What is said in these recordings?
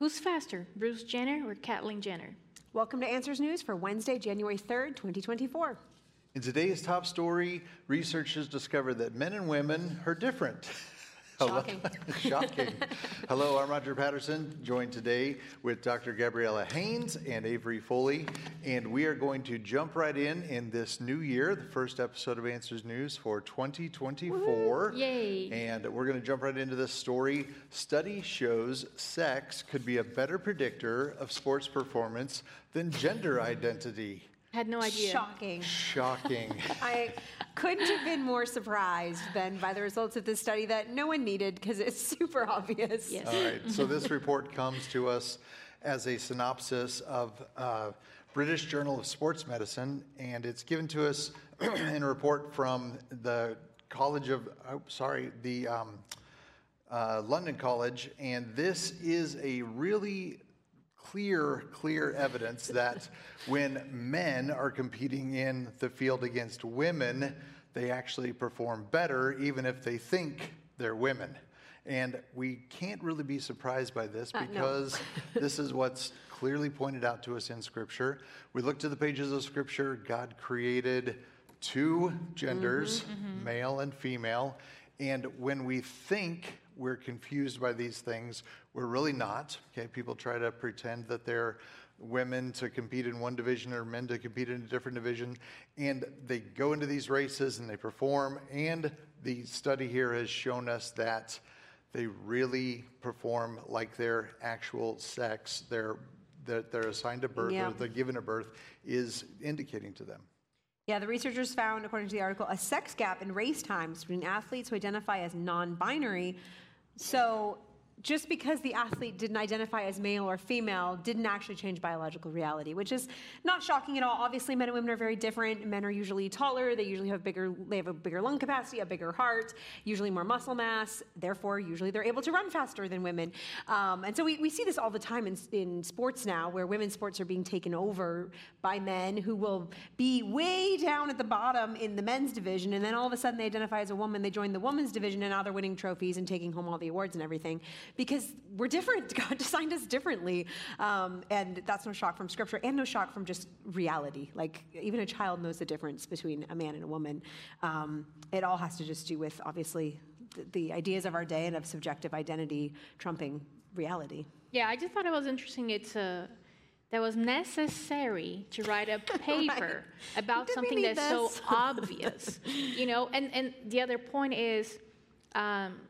Who's faster, Bruce Jenner or Caitlyn Jenner? Welcome to Answers News for Wednesday, January 3rd, 2024. In today's top story, researchers discovered that men and women are different. Shocking. Shocking. Hello, I'm Roger Patterson, joined today with Dr. Gabriella Haynes and Avery Foley. And we are going to jump right in in this new year, the first episode of Answers News for 2024. Yay. And we're going to jump right into this story. Study shows sex could be a better predictor of sports performance than gender identity. Had no idea. Shocking. Shocking. I couldn't have been more surprised than by the results of this study that no one needed because it's super obvious. Yes. All right, so this report comes to us as a synopsis of uh, British Journal of Sports Medicine, and it's given to us in a report from the College of, oh, sorry, the um, uh, London College, and this is a really clear, clear evidence that when men are competing in the field against women, they actually perform better, even if they think they're women. And we can't really be surprised by this Uh, no. because this is what's clearly pointed out to us in Scripture. We look to the pages of Scripture, God created two genders, male and female. And when we think we're confused by these things, we're really not. Okay, people try to pretend that they're women to compete in one division or men to compete in a different division. And they go into these races and they perform. And the study here has shown us that they really perform like their actual sex, their, that they're assigned a birth Yeah. or they're given a birth is indicating to them. Yeah, the researchers found, according to the article, a sex gap in race times between athletes who identify as non binary. So, just because the athlete didn't identify as male or female didn't actually change biological reality, which is not shocking at all. Obviously, men and women are very different. Men are usually taller. They usually have bigger. They have a bigger lung capacity, a bigger heart, usually more muscle mass. Therefore, usually they're able to run faster than women. Um, and so we, we see this all the time in, in sports now, where women's sports are being taken over by men who will be way down at the bottom in the men's division, and then all of a sudden they identify as a woman. They join the women's division, and now they're winning trophies and taking home all the awards and everything because we're different. God designed us differently, um, and that's no shock from scripture, and no shock from just reality. Like even a child knows the difference between a man and a woman. Um, it all has to just do with obviously the, the ideas of our day and of subjective identity trumping reality. Yeah, I just thought it was interesting. It's uh, that was necessary to write a paper about Did we something that's so obvious, you know. And and the other point is, um,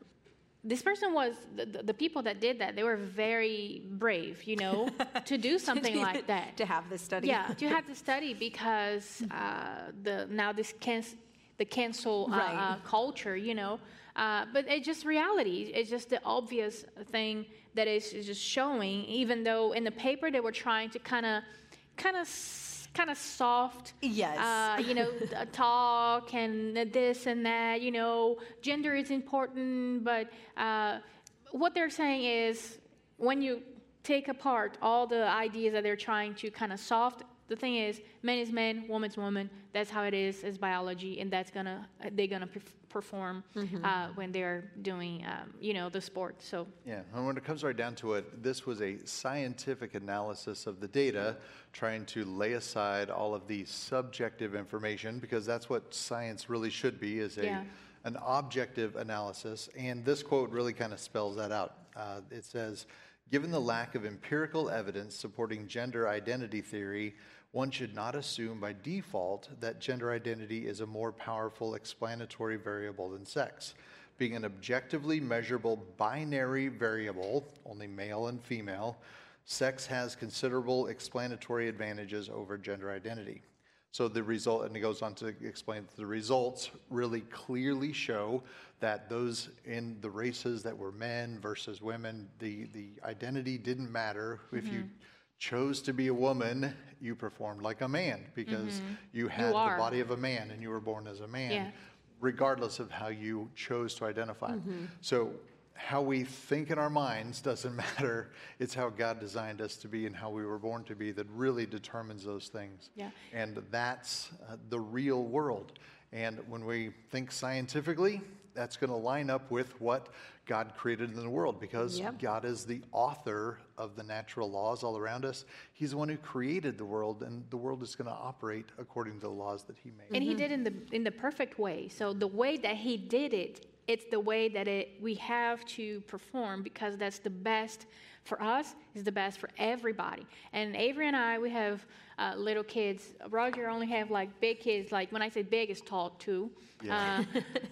this person was the, the, the people that did that. They were very brave, you know, to do something like that. to have this study. Yeah, you have to study because uh, the now this can the cancel uh, Right. uh, culture, you know. Uh, but it's just reality. It's just the obvious thing that is, is just showing. Even though in the paper they were trying to kind of, kind of, kind of soft, Yes. uh, you know, talk and this and that. You know, gender is important, but uh, what they're saying is when you take apart all the ideas that they're trying to kind of soft the thing is man is man woman's woman that's how it is as biology and that's gonna they're gonna perf- perform uh, when they're doing um, you know the sport so Yeah, and when it comes right down to it, this was a scientific analysis of the data, trying to lay aside all of the subjective information because that's what science really should be is a Yeah. an objective analysis. And this quote really kind of spells that out. Uh, it says, "Given the lack of empirical evidence supporting gender identity theory." One should not assume by default that gender identity is a more powerful explanatory variable than sex being an objectively measurable binary variable, only male and female, sex has considerable explanatory advantages over gender identity. So the result, and it goes on to explain that the results really clearly show that those in the races that were men versus women, the, the identity didn't matter. If you mm-hmm. Chose to be a woman, you performed like a man because you had the body of a man and you were born as a man Yeah. regardless of how you chose to identify. Mm-hmm. So, how we think in our minds doesn't matter. It's how God designed us to be and how we were born to be that really determines those things. Yeah. And that's uh, the real world. And when we think scientifically, that's going to line up with what God created in the world because Yep. God is the author of the natural laws all around us. He's the one who created the world, and the world is going to operate according to the laws that He made. And he mm-hmm. did in the in the perfect way. So the way that he did it, it's the way that it we have to perform because that's the best for us. Is the best for everybody. And Avery and I, we have uh, little kids. Roger only have like big kids. Like when I say big, is tall too. Yeah.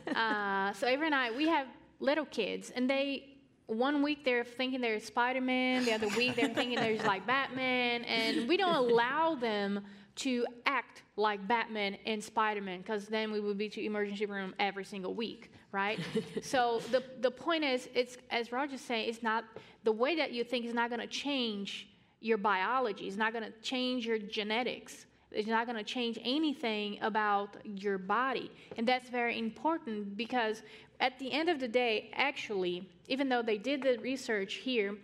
Uh, uh, so and I, we have little kids, and they. One week they're thinking they're Spider Man, the other week they're thinking they're like Batman, and we don't allow them to act like Batman and Spider Man because then we would be to emergency room every single week, right? so the the point is, it's as Roger's saying, it's not the way that you think is not going to change your biology. It's not going to change your genetics. It's not going to change anything about your body. And that's very important because at the end of the day, actually, even though they did the research here,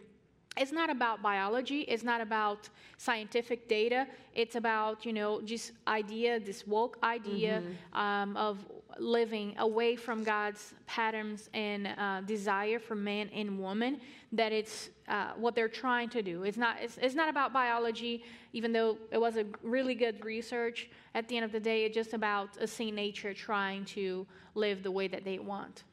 it's not about biology it's not about scientific data it's about you know just idea this woke idea um, of living away from god's patterns and uh, desire for man and woman that it's uh, what they're trying to do. It's not it's, it's not about biology even though it was a really good research. At the end of the day it's just about a sin nature trying to live the way that they want.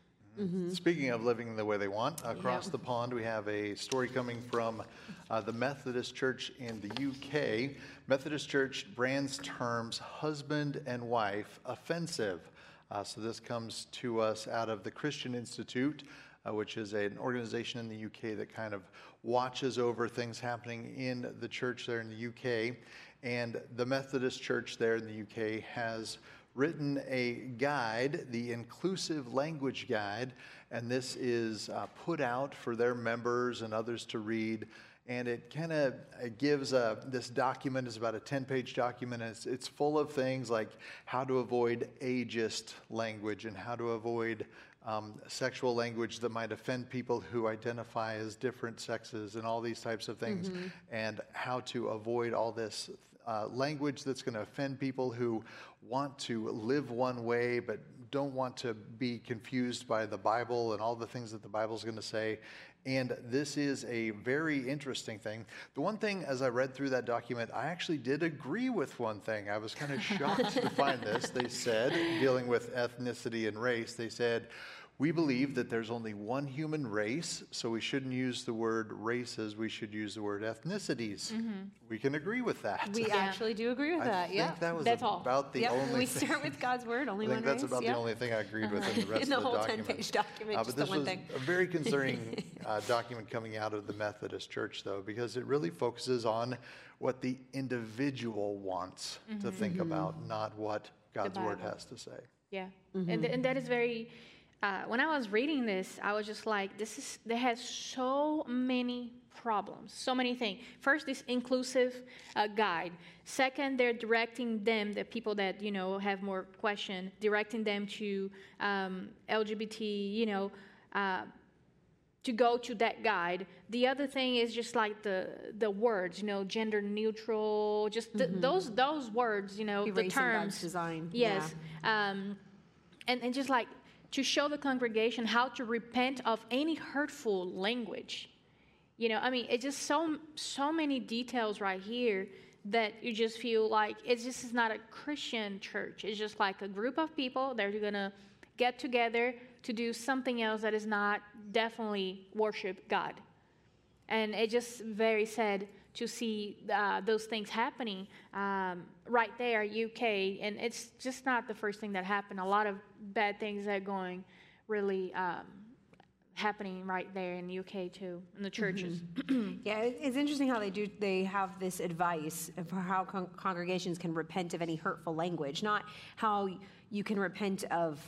Speaking of living the way they want, across the pond we have a story coming from uh, the Methodist Church in the UK. Methodist Church brands terms husband and wife offensive. Uh, so this comes to us out of the Christian Institute, uh, which is an organization in the UK that kind of watches over things happening in the church there in the UK. And the Methodist Church there in the UK has written a guide, the Inclusive Language Guide, and this is uh, put out for their members and others to read. And it kind of gives a, this document is about a 10 page document. And it's, it's full of things like how to avoid ageist language and how to avoid um, sexual language that might offend people who identify as different sexes and all these types of things, and how to avoid all this uh, language that's going to offend people who want to live one way but don't want to be confused by the Bible and all the things that the Bible's going to say. And this is a very interesting thing. The one thing, as I read through that document, I actually did agree with one thing. I was kind of shocked to find this. They said, dealing with ethnicity and race, they said, we believe that there's only one human race, so we shouldn't use the word races, we should use the word ethnicities. Mm-hmm. We can agree with that. We actually do agree with I that. think Yeah. that was That's all. about the Yep, only we thing. start with God's word, only I one think that's race. about yeah. the only thing I agreed with in the uh-huh. rest In the of the whole document. 10-page document, Uh, just but the this one was thing. a very concerning uh, document coming out of the Methodist Church, though, because it really focuses on what the individual wants to mm-hmm. think mm-hmm. about, not what God's word has to say. Yeah, and, th- and that is very. Uh, when I was reading this, I was just like, "This is that has so many problems, so many things." First, this inclusive uh, guide. Second, they're directing them, the people that you know have more question, directing them to um, LGBT, you know. Uh, to go to that guide. The other thing is just like the the words, you know, gender neutral, just th- those those words, you know, the Erasing God's terms. design, Yes, um, and and just like to show the congregation how to repent of any hurtful language. You know, I mean, it's just so so many details right here that you just feel like it's just is not a Christian church. It's just like a group of people that are gonna get together to do something else that is not definitely worship God. And it's just very sad to see uh, those things happening um, right there, UK. And it's just not the first thing that happened. A lot of bad things are going really um, happening right there in the UK too, in the churches. Yeah, it's interesting how they do. They have this advice for how con- congregations can repent of any hurtful language, not how you can repent of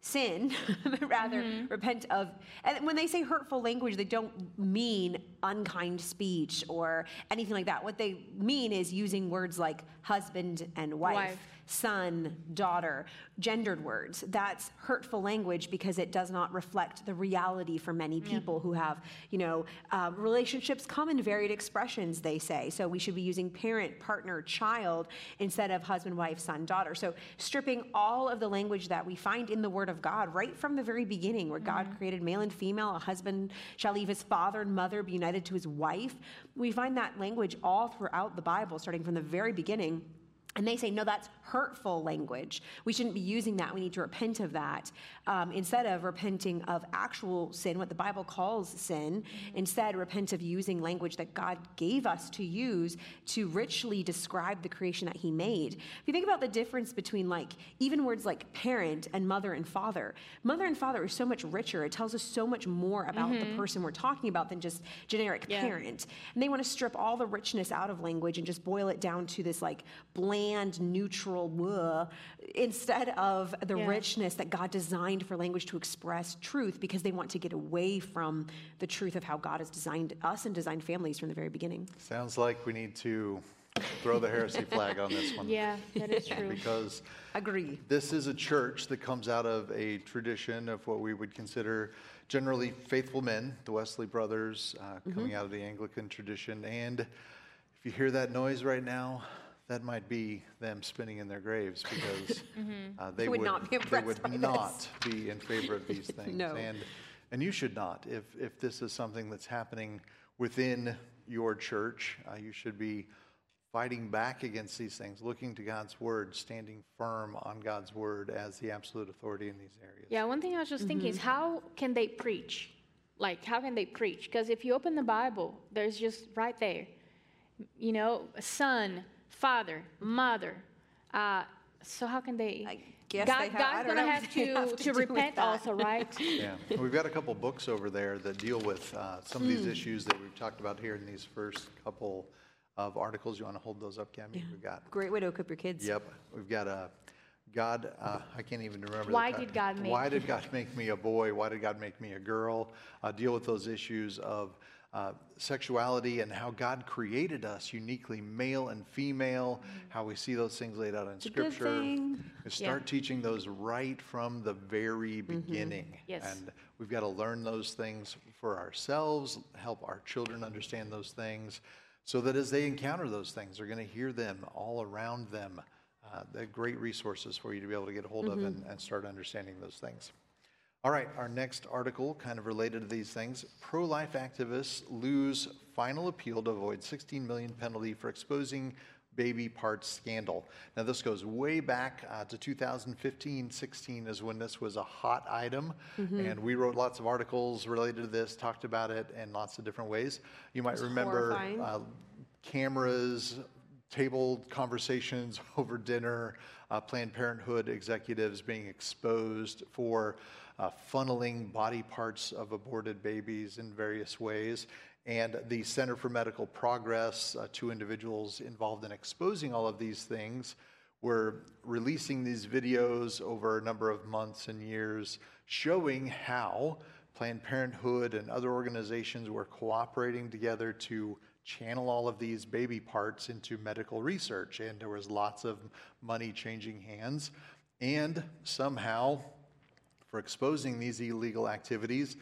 sin, but rather mm-hmm. repent of. And when they say hurtful language, they don't mean unkind speech or anything like that. What they mean is using words like husband and wife. Wife. Son, daughter, gendered words. That's hurtful language because it does not reflect the reality for many people who have, you know, um, relationships come in varied expressions, they say. So we should be using parent, partner, child instead of husband, wife, son, daughter. So stripping all of the language that we find in the Word of God right from the very beginning, where God created male and female, a husband shall leave his father and mother, be united to his wife. We find that language all throughout the Bible, starting from the very beginning. And they say, no, that's hurtful language. We shouldn't be using that. We need to repent of that um, instead of repenting of actual sin, what the Bible calls sin. Instead, repent of using language that God gave us to use to richly describe the creation that He made. If you think about the difference between, like, even words like parent and mother and father, mother and father are so much richer. It tells us so much more about the person we're talking about than just generic Yeah. parent. And they want to strip all the richness out of language and just boil it down to this like bland, neutral "wuh," instead of the Yeah. richness that God designed for language to express truth because they want to get away from the truth of how God has designed us and designed families from the very beginning. Sounds like we need to throw the heresy flag on this one. Yeah, that is true. Because Agree. this is a church that comes out of a tradition of what we would consider generally faithful men, the Wesley brothers, uh, Mm-hmm. coming out of the Anglican tradition. And if you hear that noise right now, that might be them spinning in their graves because uh, they Would would, not be they would not be in favor of these things. No. And and you should not. If if this is something that's happening within your church, uh, you should be fighting back against these things, looking to God's word, standing firm on God's word as the absolute authority in these areas. Yeah, one thing I was just thinking is how can they preach? Like, how can they preach? Because if you open the Bible, there's just right there, you know, a son, father, mother. Uh, so how can they? I guess God, they have- God's gonna have to to to, repent also, right? Yeah, we've got a couple books over there that deal with uh, some of these Hmm. issues that we've talked about here in these first couple of articles. You want to hold those up, Cami? We've got Great way to equip your kids. Yep, we've got a God. Uh, I can't even remember. Why did God make Why did God make me a boy? Why did God make me a girl? Uh, deal with those issues of uh, sexuality and how God created us uniquely, male and female. How we see those things laid out in good Scripture. start teaching those right from the very beginning. Yes. And we've got to learn those things for ourselves, help our children understand those things, so that as they encounter those things, they're going to hear them all around them. Uh, they're great resources for you to be able to get a hold of and, and start understanding those things. All right, our next article, kind of related to these things pro life activists lose final appeal to avoid 16 million penalty for exposing baby parts scandal. Now, this goes way back uh, to 2015 16 is when this was a hot item. And we wrote lots of articles related to this, talked about it in lots of different ways. You might remember uh, cameras, table conversations over dinner, uh, Planned Parenthood executives being exposed for uh, funneling body parts of aborted babies in various ways. And the Center for Medical Progress, uh, two individuals involved in exposing all of these things, were releasing these videos over a number of months and years showing how Planned Parenthood and other organizations were cooperating together to channel all of these baby parts into medical research. And there was lots of money changing hands. And somehow, for exposing these illegal activities,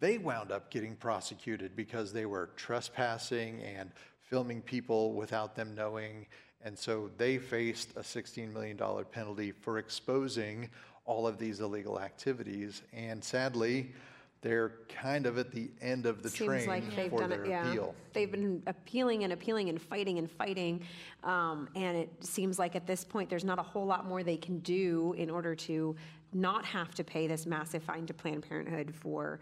they wound up getting prosecuted because they were trespassing and filming people without them knowing. And so they faced a $16 million penalty for exposing all of these illegal activities. And sadly, they're kind of at the end of the Seems train like they've for done their it, yeah. appeal. They've been appealing and appealing and fighting and fighting. Um, and it seems like at this point, there's not a whole lot more they can do in order to not have to pay this massive fine to Planned Parenthood for.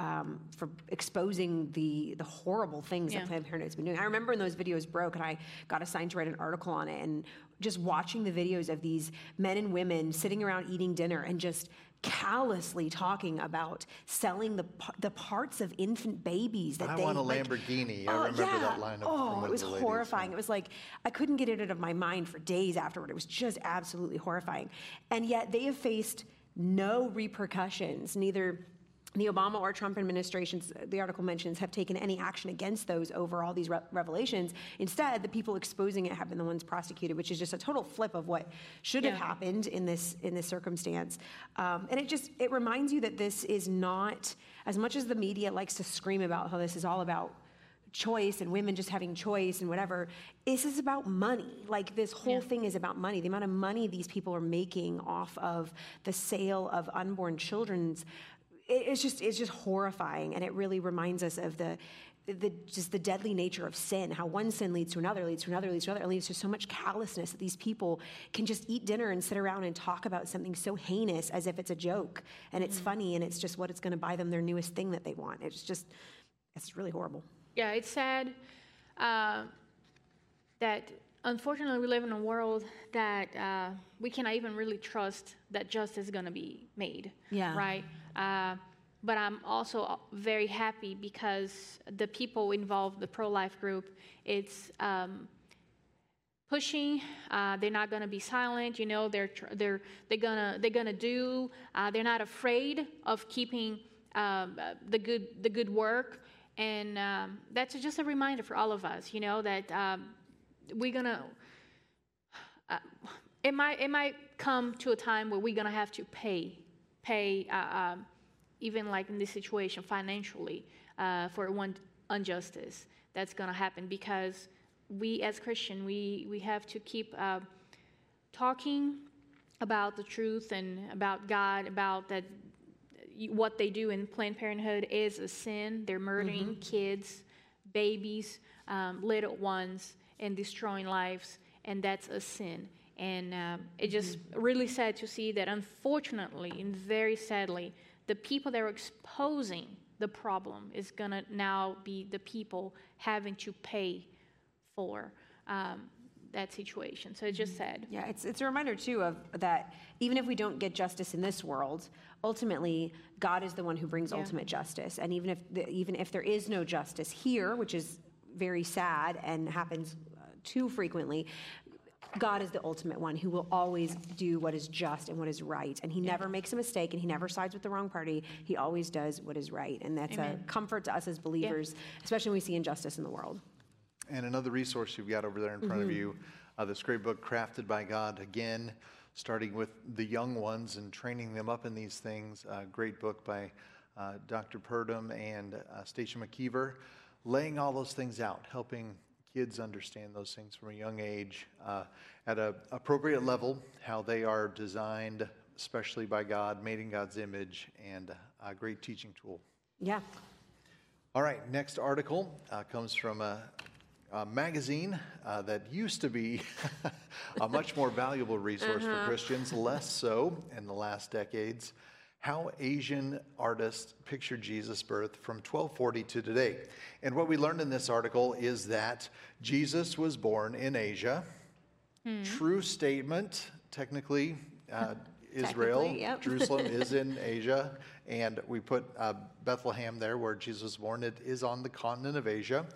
Um, for exposing the the horrible things Yeah. that Planned Parenthood's been doing. I remember when those videos broke, and I got assigned to write an article on it, and just watching the videos of these men and women sitting around eating dinner and just callously talking about selling the the parts of infant babies that I they want a like- Lamborghini. I Oh, remember yeah. that line of- from Oh, one it was the ladies, horrifying. yeah. It was like I couldn't get it out of my mind for days afterward. It was just absolutely horrifying. And yet they have faced no repercussions, neither the Obama or Trump administrations, the article mentions, have taken any action against those over all these re- revelations. Instead, the people exposing it have been the ones prosecuted, which is just a total flip of what should have happened in this in this circumstance. Um, and it just it reminds you that this is not as much as the media likes to scream about how this is all about choice and women just having choice and whatever. This is about money. Like this whole thing is about money. The amount of money these people are making off of the sale of unborn children's it's just it's just horrifying and it really reminds us of the the just the deadly nature of sin how one sin leads to another leads to another leads to another and leads to so much callousness that these people can just eat dinner and sit around and talk about something so heinous as if it's a joke and it's mm. funny and it's just what it's going to buy them their newest thing that they want it's just it's really horrible Yeah, it's sad uh, that unfortunately we live in a world that uh, we cannot even really trust that justice is going to be made. Yeah. Right. Uh, but I'm also very happy because the people involved, the pro-life group, it's um, pushing. Uh, they're not going to be silent. You know, they're tr- they're they're gonna they're gonna do. Uh, they're not afraid of keeping um, uh, the good the good work, and um, that's just a reminder for all of us. You know that um, we're gonna. Uh, it might it might come to a time where we're gonna have to pay pay uh, um, even like in this situation financially uh, for one injustice that's gonna happen because we as Christian we we have to keep uh, talking about the truth and about God about that what they do in Planned Parenthood is a sin. They're murdering kids, babies, um, little ones, and destroying lives, and that's a sin. And um, it's just really sad to see that, unfortunately and very sadly, the people that are exposing the problem is gonna now be the people having to pay for um, that situation. So it's just sad. Yeah, it's, it's a reminder too of that even if we don't get justice in this world, ultimately God is the one who brings Yeah. ultimate justice. And even if the, even if there is no justice here, which is very sad and happens uh, too frequently, God is the ultimate one who will always do what is just and what is right. And he never makes a mistake and he never sides with the wrong party. He always does what is right. And that's Amen. a comfort to us as believers, especially when we see injustice in the world. And another resource you've got over there in front of you, uh, this great book, Crafted by God, again, starting with the young ones and training them up in these things. Uh, great book by uh, Dr. Purdom and uh, Stacia McKeever, laying all those things out, helping kids understand those things from a young age uh, at an appropriate level, how they are designed, especially by God, made in God's image, and a great teaching tool. Yeah. All right, next article uh, comes from a, a magazine uh, that used to be a much more valuable resource for Christians, less so in the last decades. How Asian artists pictured Jesus' birth from 1240 to today. And what we learned in this article is that Jesus was born in Asia. True statement, technically. Uh, Israel, Technically, yep. Jerusalem is in Asia, and we put uh, Bethlehem there where Jesus was born. It is on the continent of Asia.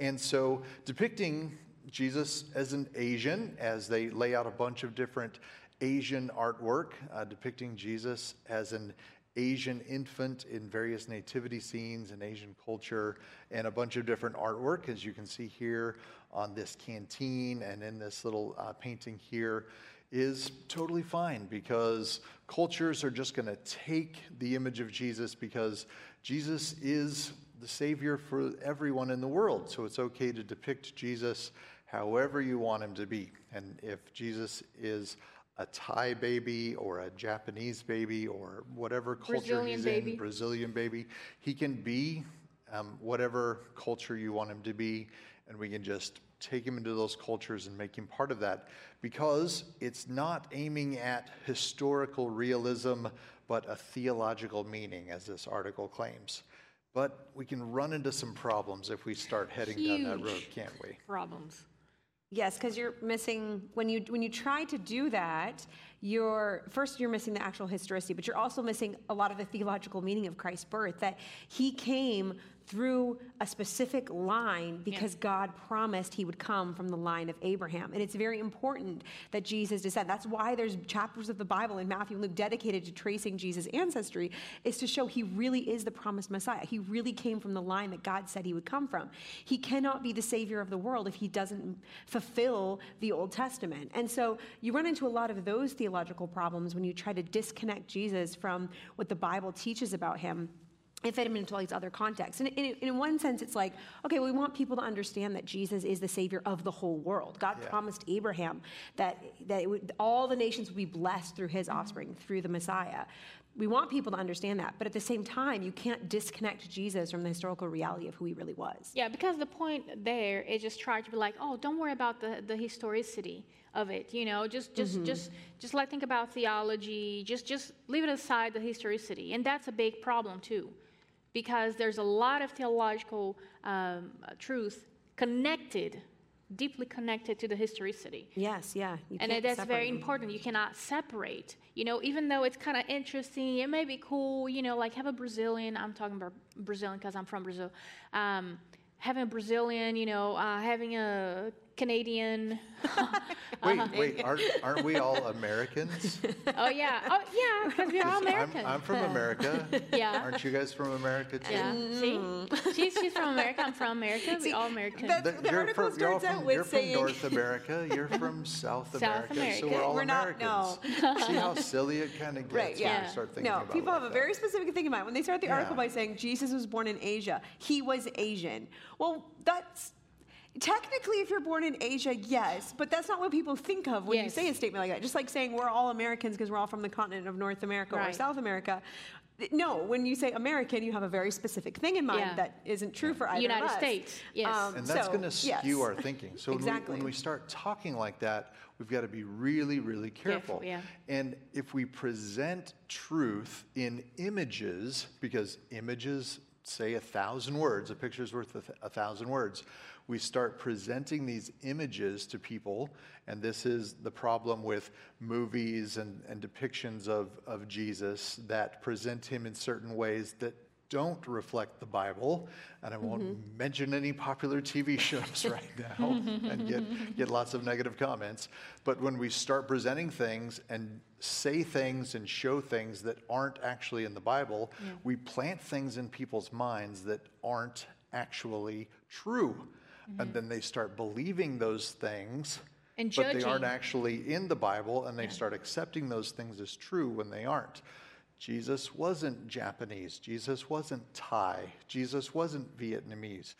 And so, depicting Jesus as an Asian, as they lay out a bunch of different Asian artwork uh, depicting Jesus as an Asian infant in various nativity scenes and Asian culture, and a bunch of different artwork, as you can see here on this canteen and in this little uh, painting here is totally fine because cultures are just going to take the image of Jesus because Jesus is the Savior for everyone in the world. So it's okay to depict Jesus however you want him to be. And if Jesus is a Thai baby or a Japanese baby or whatever culture Brazilian he's baby. in, Brazilian baby, he can be um, whatever culture you want him to be, and we can just take him into those cultures and make him part of that because it's not aiming at historical realism but a theological meaning, as this article claims. But we can run into some problems if we start heading down that road, can't we? Problems. Yes, because you're missing when you when you try to do that, you're first you're missing the actual historicity, but you're also missing a lot of the theological meaning of Christ's birth. That he came through a specific line because God promised he would come from the line of Abraham. And it's very important that Jesus descend. That's why there's chapters of the Bible in Matthew and Luke dedicated to tracing Jesus' ancestry, is to show he really is the promised Messiah. He really came from the line that God said he would come from. He cannot be the savior of the world if he doesn't fulfill the Old Testament. And so you run into a lot of those theological problems when you try to disconnect Jesus from what the Bible teaches about him and fit him into all these other contexts. And in, in one sense, it's like, okay, we want people to understand that Jesus is the Savior of the whole world. God Yeah. promised Abraham that, that would, all the nations would be blessed through his offspring, through the Messiah. We want people to understand that. But at the same time, you can't disconnect Jesus from the historical reality of who he really was. Yeah, because the point there is just try to be like, oh, don't worry about the, the historicity of it. You know, just just mm-hmm. just just like think about theology. Just just leave it aside the historicity, and that's a big problem too, because there's a lot of theological um, truth connected, deeply connected to the historicity. Yes, yeah. you And that's very them. important. You cannot separate. You know, even though it's kind of interesting, it may be cool. You know, like have a Brazilian. I'm talking about Brazilian because I'm from Brazil. Um, having a Brazilian, you know, uh, having a Canadian. Wait, uh-huh. wait, aren't, aren't we all Americans? oh yeah, oh yeah, because we're all I'm, Americans. I'm from America. Yeah. Aren't you guys from America too? yeah, see, mm. she's she's from America. I'm from America. We're all Americans. that's- That- The you're article from, you're starts out from, with you're from saying- North America. You're from South South America. So we're all We're not- Americans. See how silly it kind of gets Right, when yeah. you start thinking No, about it No, people have like a that. very specific thing in mind. When they start the article by saying Jesus was born in Asia, he was Asian. Well, that's technically, if you're born in Asia, yes, but that's not what people think of when you say a statement like that. Just like saying we're all Americans because we're all from the continent of North America or South America. No, when you say American, you have a very specific thing in mind Yeah. that isn't true for either United of us. Um, States, yes. And that's so, going to skew yes. our thinking. So when, Exactly. we, when we start talking like that, we've got to be really, really careful. Careful, yeah. And if we present truth in images, because images say a thousand words, a picture's worth a, th- a thousand words, we start presenting these images to people, and this is the problem with movies and, and depictions of, of Jesus that present him in certain ways that don't reflect the Bible, and I won't Mm-hmm. mention any popular TV shows right now and get, get lots of negative comments. But when we start presenting things and say things and show things that aren't actually in the Bible, we plant things in people's minds that aren't actually true. And mm-hmm. then they start believing those things, And but they aren't actually in the Bible, and they start accepting those things as true when they aren't. Jesus wasn't Japanese. Jesus wasn't Thai. Jesus wasn't Vietnamese.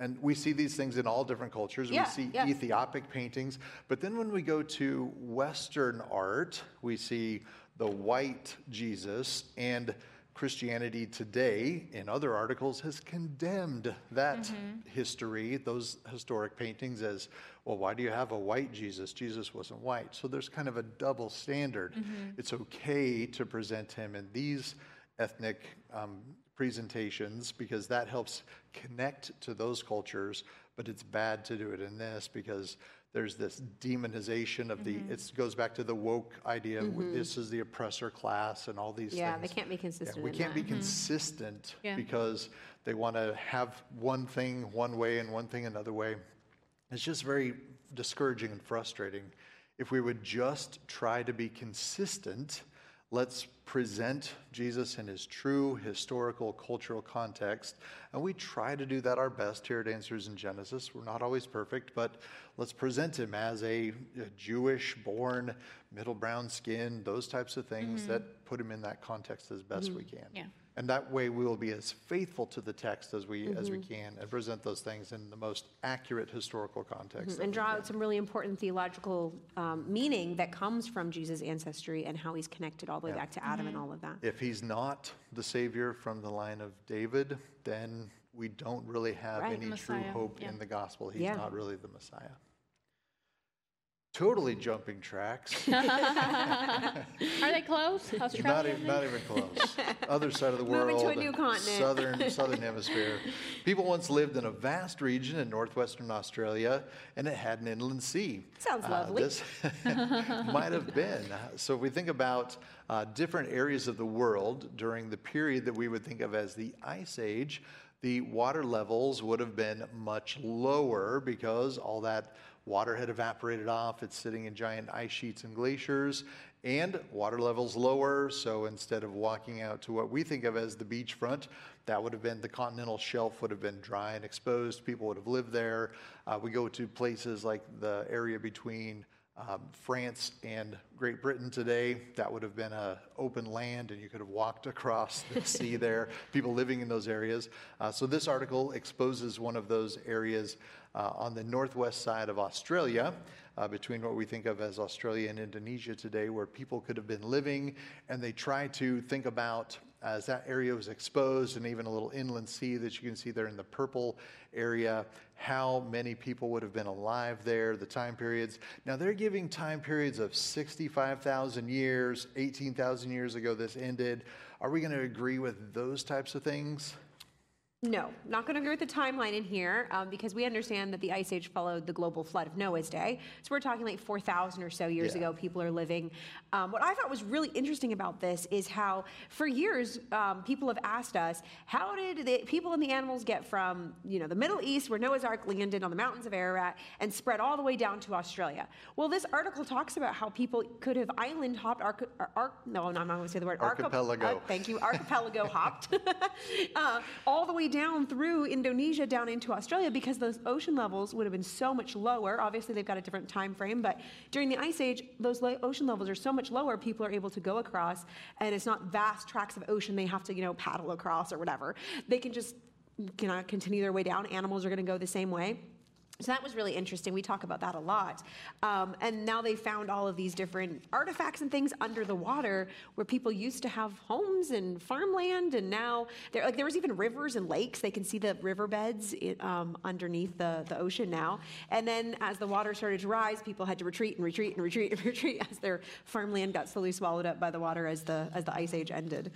And we see these things in all different cultures. Yeah, we see yeah. Ethiopic paintings. But then when we go to Western art, we see the white Jesus and Christianity today, in other articles, has condemned that Mm-hmm. history, those historic paintings, as well, why do you have a white Jesus? Jesus wasn't white. So there's kind of a double standard. Mm-hmm. It's okay to present him in these ethnic um, presentations because that helps connect to those cultures, but it's bad to do it in this because there's this demonization of Mm-hmm. the, it goes back to the woke idea, this is the oppressor class and all these Yeah, things. they can't be Yeah, consistent we in can't be that. consistent Yeah. because they want to have one thing one way and one thing another way. It's just very discouraging and frustrating. If we would just try to be consistent, let's present Jesus in his true historical, cultural context. And we try to do that our best here at Answers in Genesis. We're not always perfect, but let's present him as a, a Jewish born, middle brown skin, those types of things mm-hmm. that put him in that context as best mm-hmm. we can. Yeah. And that way we will be as faithful to the text as we as we Mm-hmm. can and present those things in the most accurate historical context. that and we draw can. out some really important theological um, meaning that comes from Jesus' ancestry and how he's connected all the way Yeah. back to Adam and all of that. If he's not the savior from the line of David, then we don't really have Right. any true Messiah, hope yeah. in the gospel. He's Yeah. not really the Messiah. Totally jumping tracks. Are they close? not, even, not even close. Other side of the world. Moving to a new continent. Southern, southern hemisphere. People once lived in a vast region in northwestern Australia, and it had an inland sea. Sounds Uh, lovely. this might have been. So if we think about uh, different areas of the world during the period that we would think of as the Ice Age, the water levels would have been much lower because all that water had evaporated off. It's sitting in giant ice sheets and glaciers, and water levels lower. So instead of walking out to what we think of as the beachfront, that would have been the continental shelf would have been dry and exposed. People would have lived there. Uh, we go to places like the area between um, France and Great Britain today, that would have been a open land, and you could have walked across the sea there. People living in those areas. Uh, so this article exposes one of those areas uh, on the northwest side of Australia. Uh, between what we think of as Australia and Indonesia today, where people could have been living, and they try to think about as that area was exposed and even a little inland sea that you can see there in the purple area, how many people would have been alive there, the time periods. Now they're giving time periods of 65,000 years, 18,000 years ago this ended. Are we going to agree with those types of things? No, not going to agree with the timeline in here um, because we understand that the Ice Age followed the global flood of Noah's day. So we're talking like 4,000 or so years Yeah. ago, people are living. Um, what I thought was really interesting about this is how, for years, um, people have asked us, how did the people and the animals get from, you know, the Middle East, where Noah's Ark landed on the mountains of Ararat, and spread all the way down to Australia? Well, this article talks about how people could have island hopped, arch, arch, no, I'm not going to say the word archip- Archipelago. uh, thank you, archipelago hopped uh, all the way down through Indonesia down into Australia because those ocean levels would have been so much lower. Obviously, they've got a different time frame, but during the ice age, those ocean levels are so much lower. People are able to go across, and it's not vast tracts of ocean they have to, you know, paddle across or whatever. They can just you know, continue their way down. Animals are going to go the same way. So that was really interesting. We talk about that a lot. Um, and now they found all of these different artifacts and things under the water where people used to have homes and farmland. And now there, like there was even rivers and lakes. They can see the riverbeds um, underneath the, the ocean now. And then as the water started to rise, people had to retreat and retreat and retreat and retreat as their farmland got slowly swallowed up by the water as the, as the ice age ended.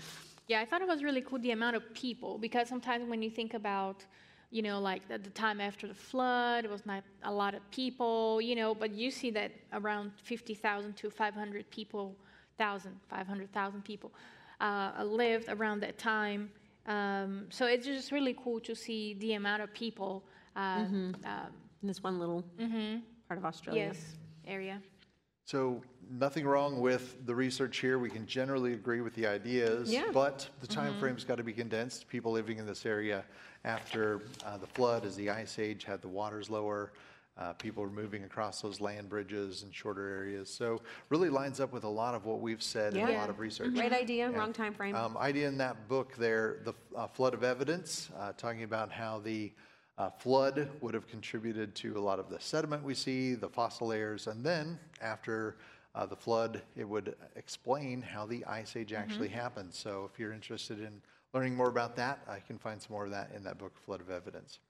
Yeah, I thought it was really cool the amount of people because sometimes when you think about, you know, like at the time after the flood, it was not a lot of people, you know, but you see that around 50,000 to 500 people, 1,000, 500,000 people uh, lived around that time. Um, so it's just really cool to see the amount of people, uh, um, In this one little part of Australia. yes, area. So nothing wrong with the research here. We can generally agree with the ideas, Yeah. but the time frame's got to be condensed. People living in this area after uh, the flood, as the ice age had the waters lower, uh, people were moving across those land bridges and shorter areas. So really lines up with a lot of what we've said and a lot of research. Great idea, and, wrong time frame. Um, idea in that book there, the uh, flood of evidence, uh, talking about how the uh, flood would have contributed to a lot of the sediment we see, the fossil layers, and then after uh, the flood, it would explain how the ice age actually happened. So if you're interested in learning more about that, I can find some more of that in that book, Flood of Evidence.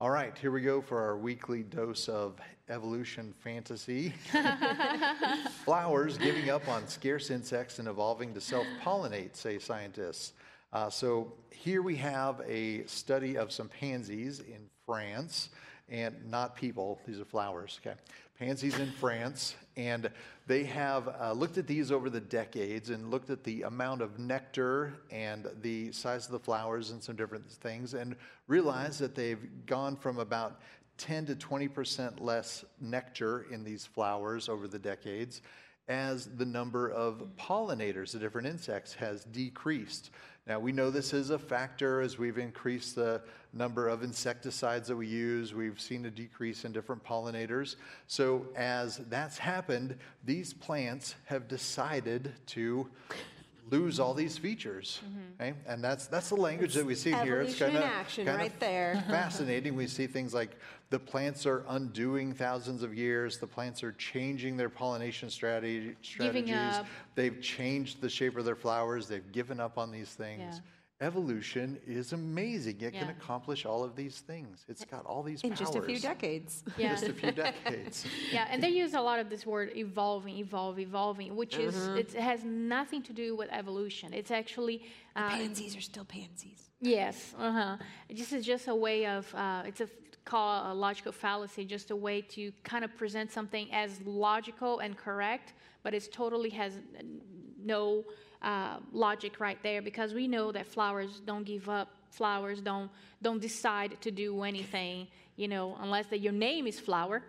All right, here we go for our weekly dose of evolution fantasy. Flowers giving up on scarce insects and evolving to self pollinate, say scientists. Uh, so here we have a study of some pansies in France, and not people, these are flowers, okay? Pansies in France, and they have uh, looked at these over the decades and looked at the amount of nectar and the size of the flowers and some different things, and realized that they've gone from about 10 to 20% less nectar in these flowers over the decades as the number of pollinators, the different insects, has decreased. Now, we know this is a factor as we've increased the number of insecticides that we use. We've seen a decrease in different pollinators. So, as that's happened, these plants have decided to lose all these features. Mm-hmm. Okay? And that's, that's the language that we see here. It's in kinda- action kinda right there. fascinating. We see things like the plants are undoing thousands of years. The plants are changing their pollination strategy, strategies. up. They've changed the shape of their flowers. They've given up on these things. Evolution is amazing. It can accomplish all of these things. It's got all these In powers. just a few decades. Yeah. Just a few decades. Yeah, and they use a lot of this word evolving, evolve, evolving, which is it's, it has nothing to do with evolution. It's actually uh, Pansies are still pansies. yes, uh huh. This is just a way of uh, it's a call a logical fallacy, just a way to kind of present something as logical and correct, but it's totally has no uh, logic right there because we know that flowers don't give up flowers don't don't decide to do anything, you know, unless that your name is flower.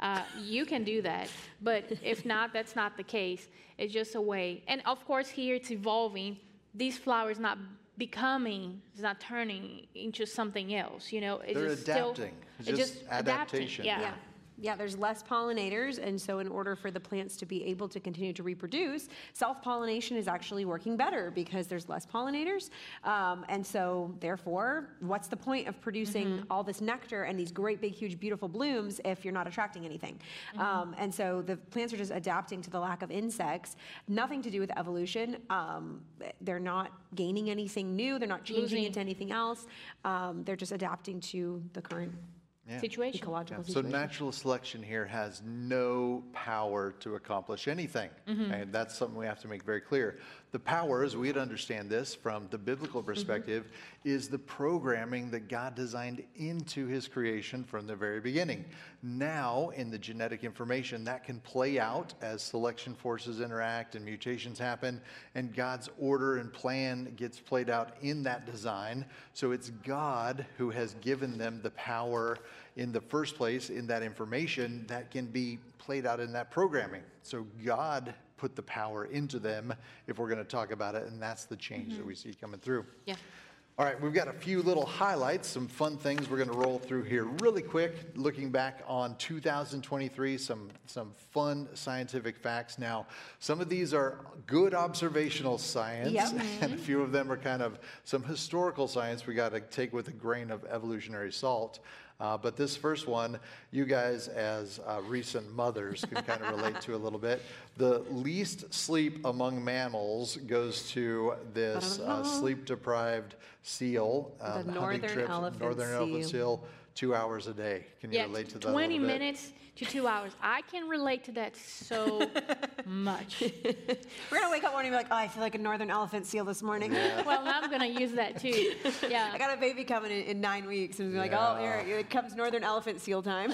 Uh, you can do that, but if not, that's not the case. It's just a way. And of course, here it's evolving. These flowers not becoming, it's not turning into something else. You know, it's They're just adapting. It's it's just adapting, adaptation. Yeah. Yeah. Yeah, there's less pollinators, and so in order for the plants to be able to continue to reproduce, self-pollination is actually working better because there's less pollinators. Um, and so, therefore, what's the point of producing all this nectar and these great, big, huge, beautiful blooms if you're not attracting anything? Um, and so the plants are just adapting to the lack of insects. Nothing to do with evolution. Um, they're not gaining anything new. They're not changing Losing- into anything else. Um, they're just adapting to the current Yeah. Situation. ecological So situation. natural selection here has no power to accomplish anything. Mm-hmm. And that's something we have to make very clear. The power, as we'd understand this from the biblical Mm-hmm. perspective, is the programming that God designed into his creation from the very beginning. Now, in the genetic information, that can play out as selection forces interact and mutations happen, and God's order and plan gets played out in that design. So it's God who has given them the power in the first place in that information that can be played out in that programming. So God put the power into them if we're going to talk about it, and that's the change that mm-hmm. we see coming through. Yeah. All right, we've got a few little highlights, some fun things we're going to roll through here really quick. Looking back on 2023, some some fun scientific facts. Now, some of these are good observational science, Yep. and a few of them are kind of some historical science we got to take with a grain of evolutionary salt. Uh, but this first one, you guys as uh, recent mothers can kind of relate to a little bit. The least sleep among mammals goes to this uh, sleep-deprived seal. um, hunting northern trips, elephant northern elephant seal. seal, two hours a day. Can you Yeah, relate to that? a 20 little bit? minutes to two hours. I can relate to that so much. We're gonna wake up one morning and be like, oh, I feel like a northern elephant seal this morning. Well, I'm going to use that too. Yeah. I got a baby coming in, in nine weeks, and be like, oh, here it comes northern elephant seal time.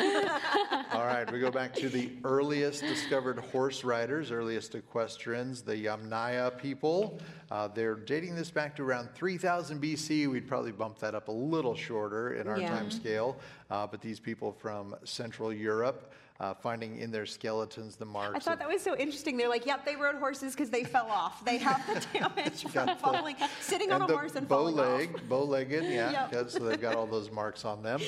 All right, we go back to the earliest discovered horse riders, earliest equestrians, the Yamnaya people. Uh, they're dating this back to around 3000 BC. We'd probably bump that up a little shorter in our Yeah. time scale. Uh, but these people from Central Europe, uh, finding in their skeletons the marks. I thought that was so interesting. They're like, yep, they rode horses because they fell off. They have the damage from the- falling, sitting on a horse and bow falling off. leg, bow-legged, yeah. Yep. So they've got all those marks on them.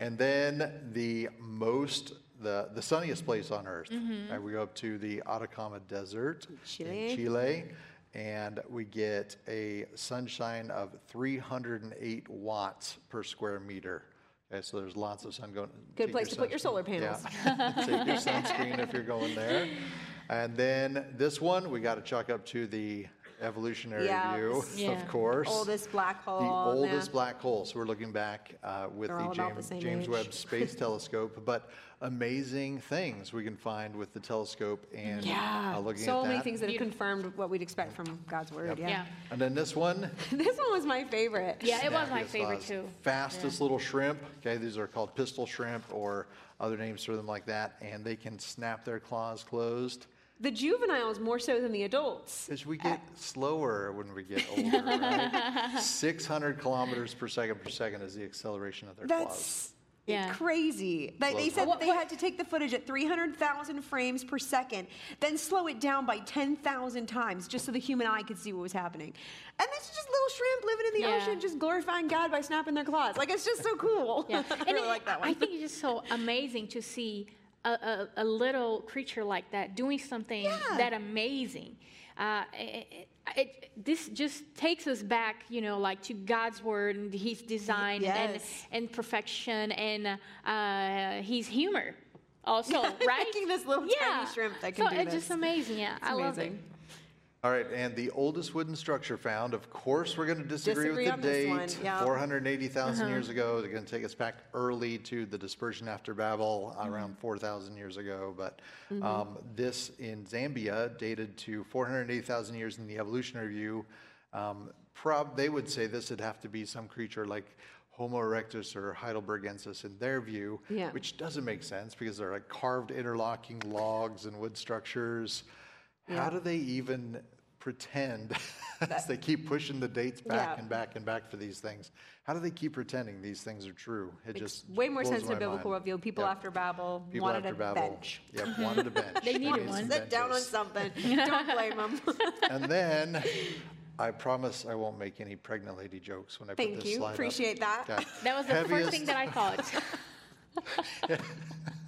And then the most, the, the sunniest place on Earth. Mm-hmm. And we go up to the Atacama Desert Chile. in Chile, and we get a sunshine of 308 watts per square meter. Okay, so there's lots of sun going. Good place to put your solar panels. Yeah. Take your sunscreen if you're going there. And then this one, we got to chalk up to the evolutionary Yeah, view, Yeah. of course. Oldest black hole. The yeah. oldest black hole. So we're looking back uh, with They're the all about the James, same James age. Webb Space Telescope, but amazing things we can find with the telescope and Yeah, uh, looking so at many things that have confirmed what we'd expect from God's word. Yeah. Yeah. And then this one, this one was my favorite. Yeah, it was my Snappiest favorite Oz. too. Fastest little shrimp. Okay, these are called pistol shrimp or other names for them like that, and they can snap their claws closed. The juveniles more so than the adults. As we get uh, slower when we get older, right? 600 kilometers per second per second is the acceleration of their claws. That's Yeah. crazy. They, they said that they had to take the footage at 300,000 frames per second, then slow it down by 10,000 times just so the human eye could see what was happening. And this is just little shrimp living in the Yeah. ocean, just glorifying God by snapping their claws. Like, it's just so cool. Yeah. I And really it- like that one. I think it's just so amazing to see a, a, a little creature like that doing something Yeah. that amazing. Uh, it, it, this just takes us back, you know, like to God's word and His design and, Yes. and perfection and uh, His humor. Also, right? Making this little tiny shrimp that can so do it's this. just amazing. Yeah, I love it. All right, and the oldest wooden structure found, of course, we're going to disagree, Disagree with on the this date. one, yeah. 480,000 Uh-huh. years ago. They're going to take us back early to the dispersion after Babel, Mm-hmm. around 4,000 years ago. But um, this in Zambia dated to 480,000 years in the evolutionary view. Um, prob they would say this would have to be some creature like Homo erectus or Heidelbergensis in their view, Yeah. which doesn't make sense because they're like carved interlocking logs and wood structures. How do they even pretend as they keep pushing the dates back Yeah. and back and back for these things? How do they keep pretending these things are true? It Makes just way more sense to my biblical mind. worldview. People Yep. after Babel People wanted after a Babel. bench. Yep, wanted a bench. They needed some one. Sit down on something. Don't blame them. And then, I promise I won't make any pregnant lady jokes when I put Thank this you. slide up. Appreciate that. Okay. That was the first thing that I thought.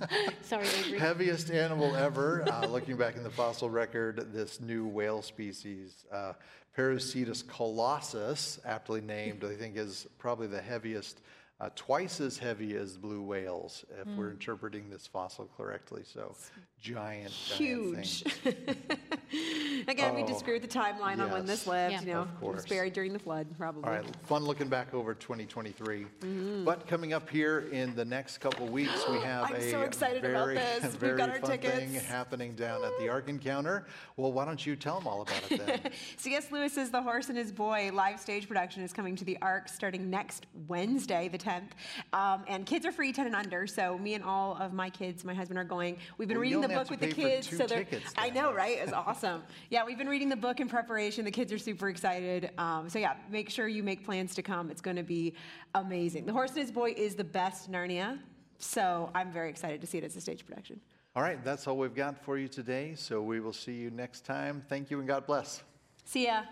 Sorry, Avery. Heaviest animal ever, uh, looking back in the fossil record, this new whale species, uh, Perucetus colossus, aptly named, I think is probably the heaviest, uh, twice as heavy as blue whales, if Hmm. we're interpreting this fossil correctly. So giant, giant Huge. thing. Again, we Oh, just screw with the timeline on when this yes. lived. Yeah. You know, Of it was course. buried during the flood, probably. All right, fun looking back over 2023. Mm-hmm. But coming up here in the next couple weeks, we have I'm a so excited about very, this. We've very got our fun thing tickets. happening down at the Ark Encounter. Well, why don't you tell them all about it then? C.S. Lewis's The Horse and His Boy live stage production is coming to the Ark starting next Wednesday, the 10th. Um, and kids are free 10 and under, so me and all of my kids, my husband, are going. We've been Well, you reading the only have book to with the pay for kids. two so they're, tickets I then. know, right? It's awesome. Yeah, we've been reading the book in preparation. The kids are super excited. Um, so yeah, make sure you make plans to come. It's going to be amazing. The Horse and His Boy is the best Narnia, so I'm very excited to see it as a stage production. All right, that's all we've got for you today. So we will see you next time. Thank you and God bless. See ya.